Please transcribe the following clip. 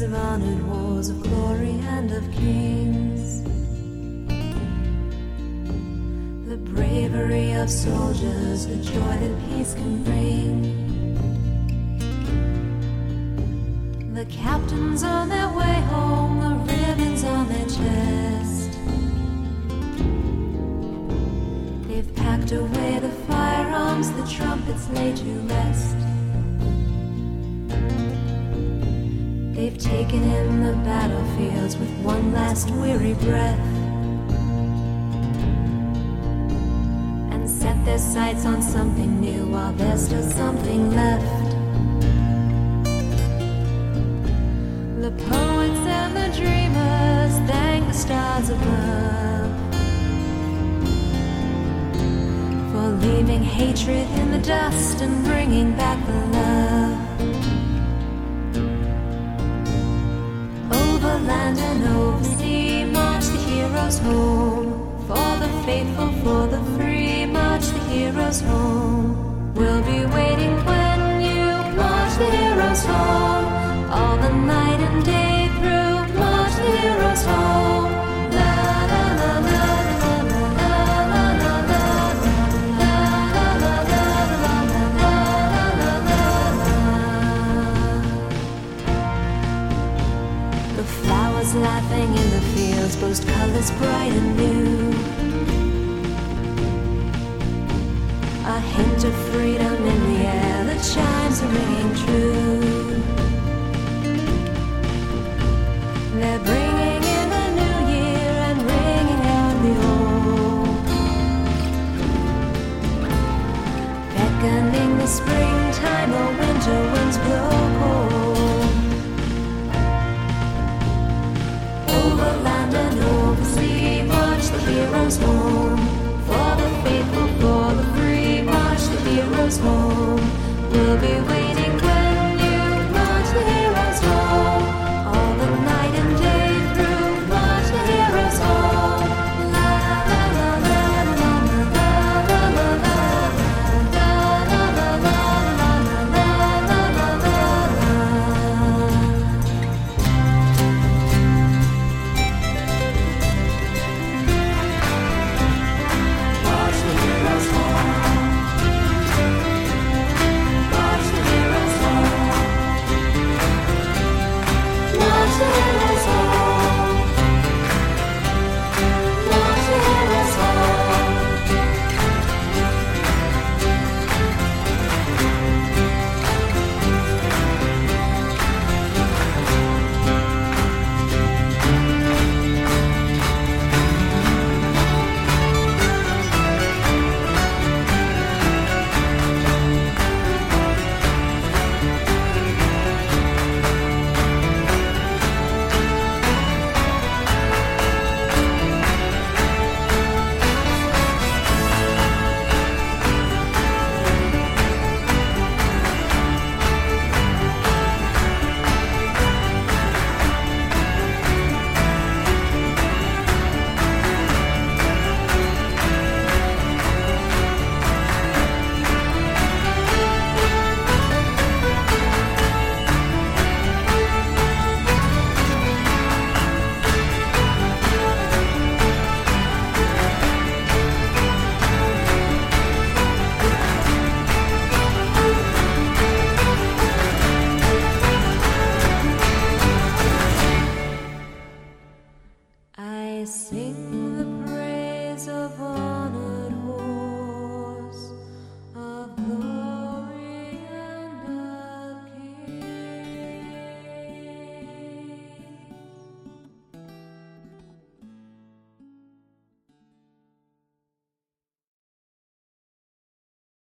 memories of honored wars, of glory and of kings. The bravery of soldiers, the joy that peace can bring. The captains on their way home, the ribbons on their chest. They've packed away the firearms, the trumpets lay to rest. They've taken in the battlefields with one last weary breath. And set their sights on something new while there's still something left. The poets and the dreamers thank the stars above for leaving hatred in the dust and bringing back the for the free march the heroes home. We'll be waiting when you march the heroes home. All the night and day through, march the heroes home. La la la la. Laughing in the fields, boast colors bright and new. A hint of freedom in the air, the chimes are ringing true. They're bringing in the new year and ringing out the old. Beckoning the springtime, or winter winds blow cold. Over land and over sea, march the heroes home. For the faithful, home. We'll be